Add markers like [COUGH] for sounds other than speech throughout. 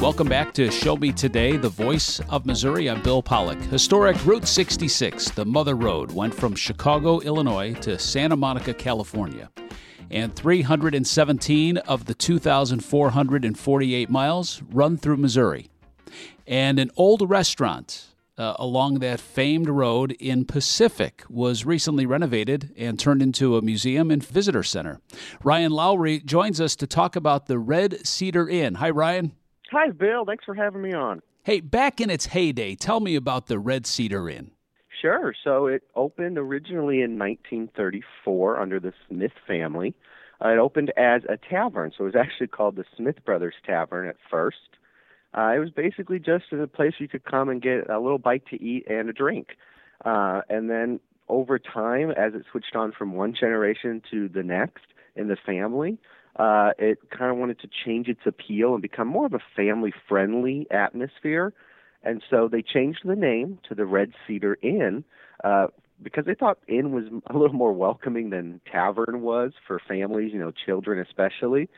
Welcome back to Show Me Today, the voice of Missouri. I'm Bill Pollock. Historic Route 66, the Mother Road, went from Chicago, Illinois to Santa Monica, California. And 317 of the 2,448 miles run through Missouri. And an old restaurant uh, along that famed road in Pacific was recently renovated and turned into a museum and visitor center. Ryan Lowry joins us to talk about the Red Cedar Inn. Hi, Ryan. Hi, Bill. Thanks for having me on. Hey, back in its heyday, tell me about the Red Cedar Inn. Sure. So it opened originally in 1934 under the Smith family. Uh, it opened as a tavern, so it was actually called the Smith Brothers Tavern at first. Uh, it was basically just a place you could come and get a little bite to eat and a drink. Uh, and then over time, as it switched on from one generation to the next in the family, uh, it kind of wanted to change its appeal and become more of a family friendly atmosphere. And so they changed the name to the Red Cedar Inn uh, because they thought inn was a little more welcoming than tavern was for families, you know, children especially.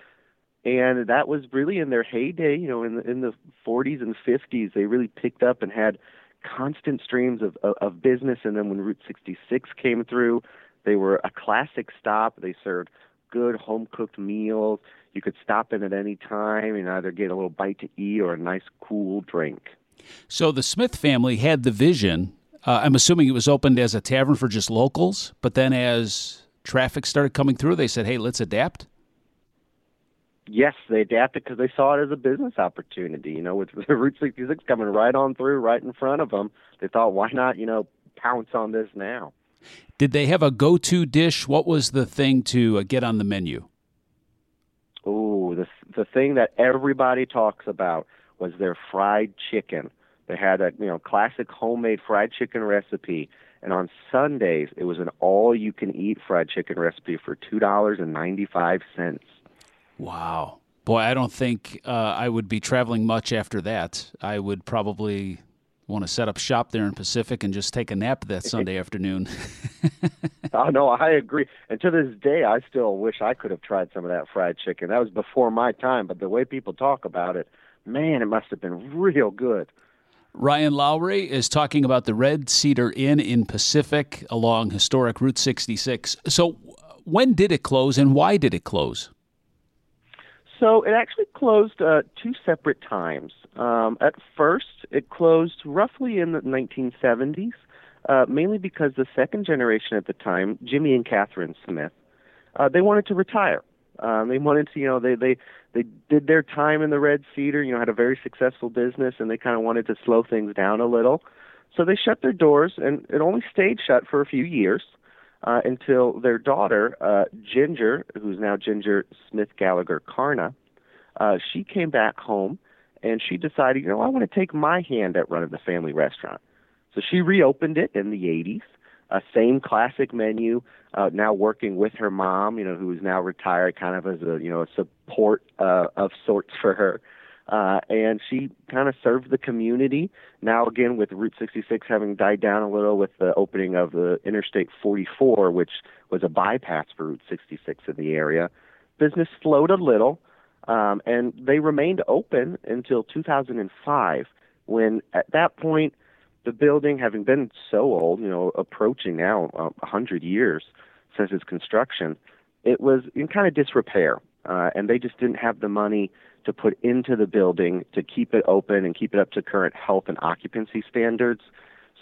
And that was really in their heyday, you know, in the, in the 40s and 50s. They really picked up and had constant streams of, of, of business. And then when Route 66 came through, they were a classic stop. They served good home cooked meals. You could stop in at any time and either get a little bite to eat or a nice cool drink. So the Smith family had the vision. Uh, I'm assuming it was opened as a tavern for just locals, but then as traffic started coming through, they said, "Hey, let's adapt." Yes, they adapted because they saw it as a business opportunity. You know, with [LAUGHS] the Route 66 coming right on through, right in front of them, they thought, why not, you know, pounce on this now? Did they have a go-to dish? What was the thing to uh, get on the menu? Oh, the the thing that everybody talks about was their fried chicken. They had a you know classic homemade fried chicken recipe, and on Sundays it was an all-you-can-eat fried chicken recipe for two dollars and ninety-five cents. Wow, boy, I don't think uh, I would be traveling much after that. I would probably want to set up shop there in Pacific and just take a nap that Sunday [LAUGHS] afternoon. [LAUGHS] oh no, I agree. And to this day, I still wish I could have tried some of that fried chicken. That was before my time, but the way people talk about it, man, it must have been real good. Ryan Lowry is talking about the Red Cedar Inn in Pacific along historic Route 66. So, when did it close and why did it close? So it actually closed uh, two separate times. Um, at first, it closed roughly in the 1970s, uh, mainly because the second generation at the time, Jimmy and Catherine Smith, uh, they wanted to retire. Um, they wanted to, you know, they they they did their time in the Red Cedar, you know, had a very successful business, and they kind of wanted to slow things down a little. So they shut their doors, and it only stayed shut for a few years uh, until their daughter, uh, Ginger, who's now Ginger Smith Gallagher Carna, uh, she came back home and she decided, you know, I want to take my hand at running the family restaurant. So she reopened it in the 80s, uh, same classic menu, uh, now working with her mom, you know, who is now retired, kind of as a, you know, a support uh, of sorts for her. Uh, and she kind of served the community. Now, again, with Route 66 having died down a little with the opening of the Interstate 44, which was a bypass for Route 66 in the area, business slowed a little, um, and they remained open until 2005, when at that point, the building, having been so old, you know, approaching now uh, 100 years since its construction, it was in kind of disrepair, uh, and they just didn't have the money to put into the building to keep it open and keep it up to current health and occupancy standards.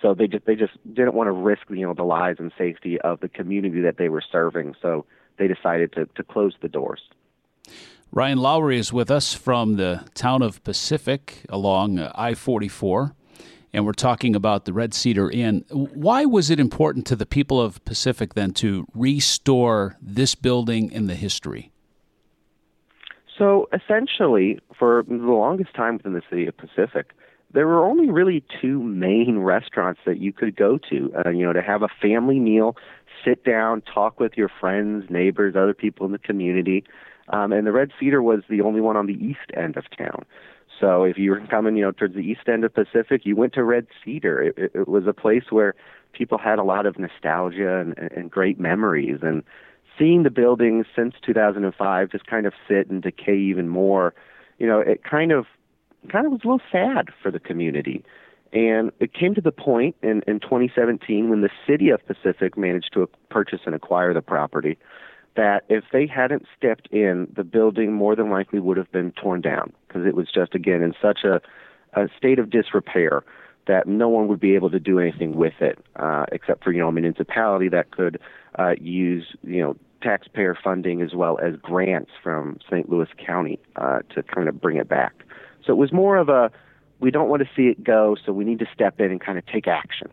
So they just they just didn't want to risk you know the lives and safety of the community that they were serving. So they decided to to close the doors. Ryan Lowry is with us from the town of Pacific along I 44, and we're talking about the Red Cedar Inn. Why was it important to the people of Pacific then to restore this building and the history? So essentially, for the longest time within the city of Pacific, there were only really two main restaurants that you could go to. Uh, you know, to have a family meal, sit down, talk with your friends, neighbors, other people in the community. Um, and the Red Cedar was the only one on the east end of town. So if you were coming, you know, towards the east end of Pacific, you went to Red Cedar. It, it, it was a place where people had a lot of nostalgia and, and great memories. And seeing the buildings since 2005 just kind of sit and decay even more, you know, it kind of kind of was a little sad for the community. And it came to the point in, in 2017 when the city of Pacific managed to purchase and acquire the property that if they hadn't stepped in, the building more than likely would have been torn down because it was just, again, in such a, a state of disrepair that no one would be able to do anything with it uh, except for, you know, a municipality that could uh, use, you know, taxpayer funding as well as grants from St. Louis County uh, to kind of bring it back. So it was more of a we don't want to see it go, so we need to step in and kind of take action.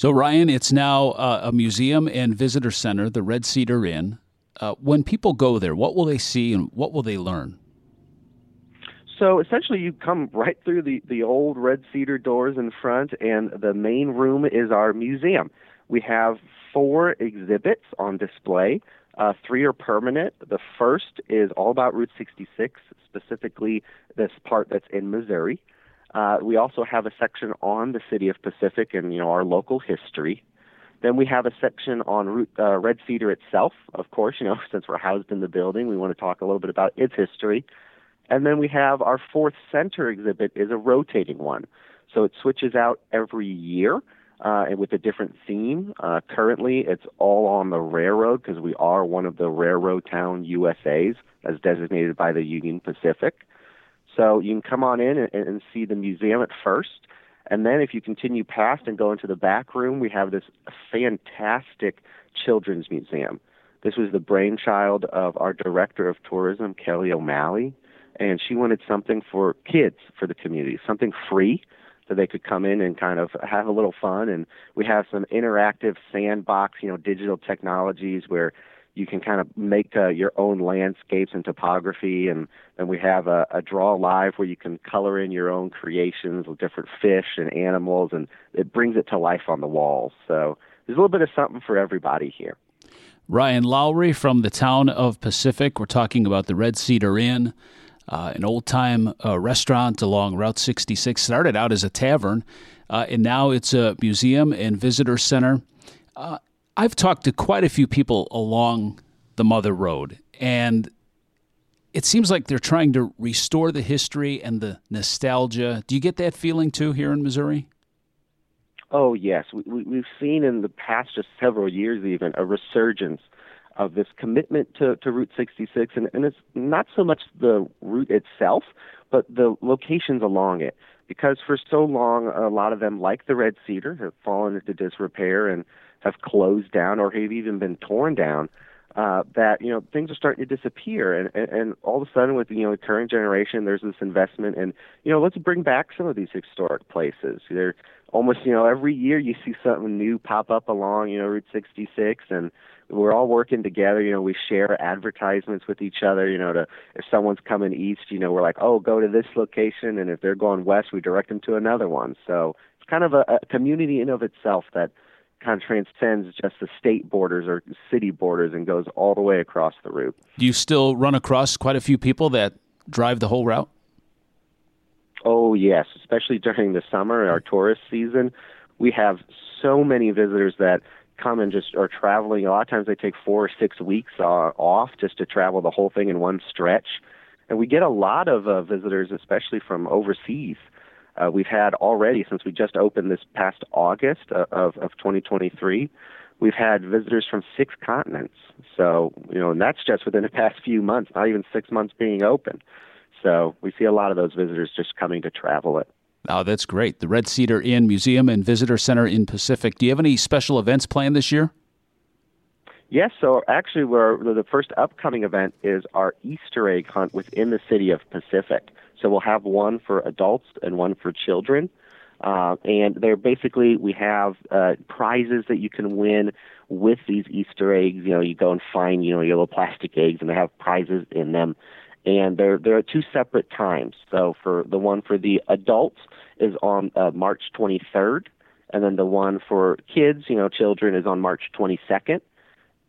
So, Ryan, it's now uh, a museum and visitor center, the Red Cedar Inn. Uh, when people go there, what will they see and what will they learn? So essentially, you come right through the, the old red cedar doors in front, and the main room is our museum. We have four exhibits on display. Uh, three are permanent. The first is all about Route 66, specifically this part that's in Missouri. Uh, we also have a section on the city of Pacific and you know our local history. Then we have a section on Route, uh, Red Cedar itself. Of course, you know [LAUGHS] since we're housed in the building, we want to talk a little bit about its history. And then we have our fourth center exhibit is a rotating one, so it switches out every year uh, and with a different theme. Uh, currently, it's all on the railroad because we are one of the railroad town USAs as designated by the Union Pacific. So you can come on in and, and see the museum at first. And then if you continue past and go into the back room, we have this fantastic children's museum. This was the brainchild of our director of tourism, Kelly O'Malley, and she wanted something for kids for the community, something free so they could come in and kind of have a little fun. And we have some interactive sandbox, you know, digital technologies where you can kind of make uh, your own landscapes and topography. And then we have a, a draw live where you can color in your own creations with different fish and animals, and it brings it to life on the walls. So there's a little bit of something for everybody here. Ryan Lowry from the town of Pacific. We're talking about the Red Cedar Inn uh, an old time uh, restaurant along Route 66. Started out as a tavern, uh, and now it's a museum and visitor center. Uh, I've talked to quite a few people along the Mother Road, and it seems like they're trying to restore the history and the nostalgia. Do you get that feeling too here in Missouri? Oh yes, we, we, have seen in the past just several years even a resurgence of this commitment to, to Route 66, and, and it's not so much the route itself, but the locations along it. Because for so long, a lot of them, like the Red Cedar, have fallen into disrepair and have closed down or have even been torn down. Uh, that you know things are starting to disappear, and, and and all of a sudden with you know the current generation, there's this investment, and you know let's bring back some of these historic places. They're almost you know every year you see something new pop up along you know Route 66, and we're all working together. You know, we share advertisements with each other. You know, to if someone's coming east, you know, we're like, oh, go to this location, and if they're going west, we direct them to another one. So it's kind of a, a community in of itself that kind of transcends just the state borders or city borders and goes all the way across the route. Do you still run across quite a few people that drive the whole route? Oh yes, especially during the summer, our tourist season. We have so many visitors that come and just are traveling. A lot of times they take four or six weeks uh, off just to travel the whole thing in one stretch. And we get a lot of uh, visitors, especially from overseas. Uh, we've had already since we just opened this past August uh, of, of 2023. We've had visitors from six continents. So, you know, and that's just within the past few months, not even six months being open. So we see a lot of those visitors just coming to travel it. Oh, that's great. The Red Cedar Inn Museum and Visitor Center in Pacific. Do you have any special events planned this year? Yes, so actually, we're, the first upcoming event is our Easter egg hunt within the city of Pacific. So we'll have one for adults and one for children. Uh, and they're basically, we have uh, prizes that you can win with these Easter eggs. You know, you go and find, you know, your little plastic eggs, and they have prizes in them and they're they're at two separate times. So for the one for the adults is on uh, March 23rd, and then the one for kids, you know, children, is on March 22nd,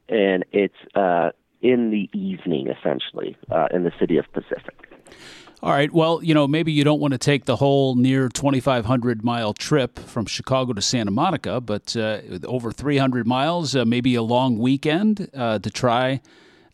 and it's uh, in the evening essentially uh, in the city of Pacific. All right. Well, you know, maybe you don't want to take the whole near 2,500 mile trip from Chicago to Santa Monica, but uh, over 300 miles, uh, maybe a long weekend uh, to try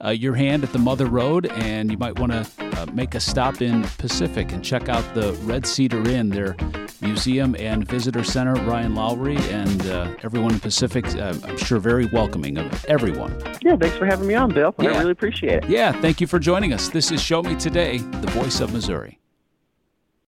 uh, your hand at the Mother Road, and you might want to uh, make a stop in Pacific and check out the Red Cedar Inn, their museum and visitor center. Ryan Lowry and uh, everyone in Pacific, uh, I'm sure, very welcoming of everyone. Yeah, thanks for having me on, Bill. Yeah. I really appreciate it. Yeah, thank you for joining us. This is Show Me Today, the voice of Missouri.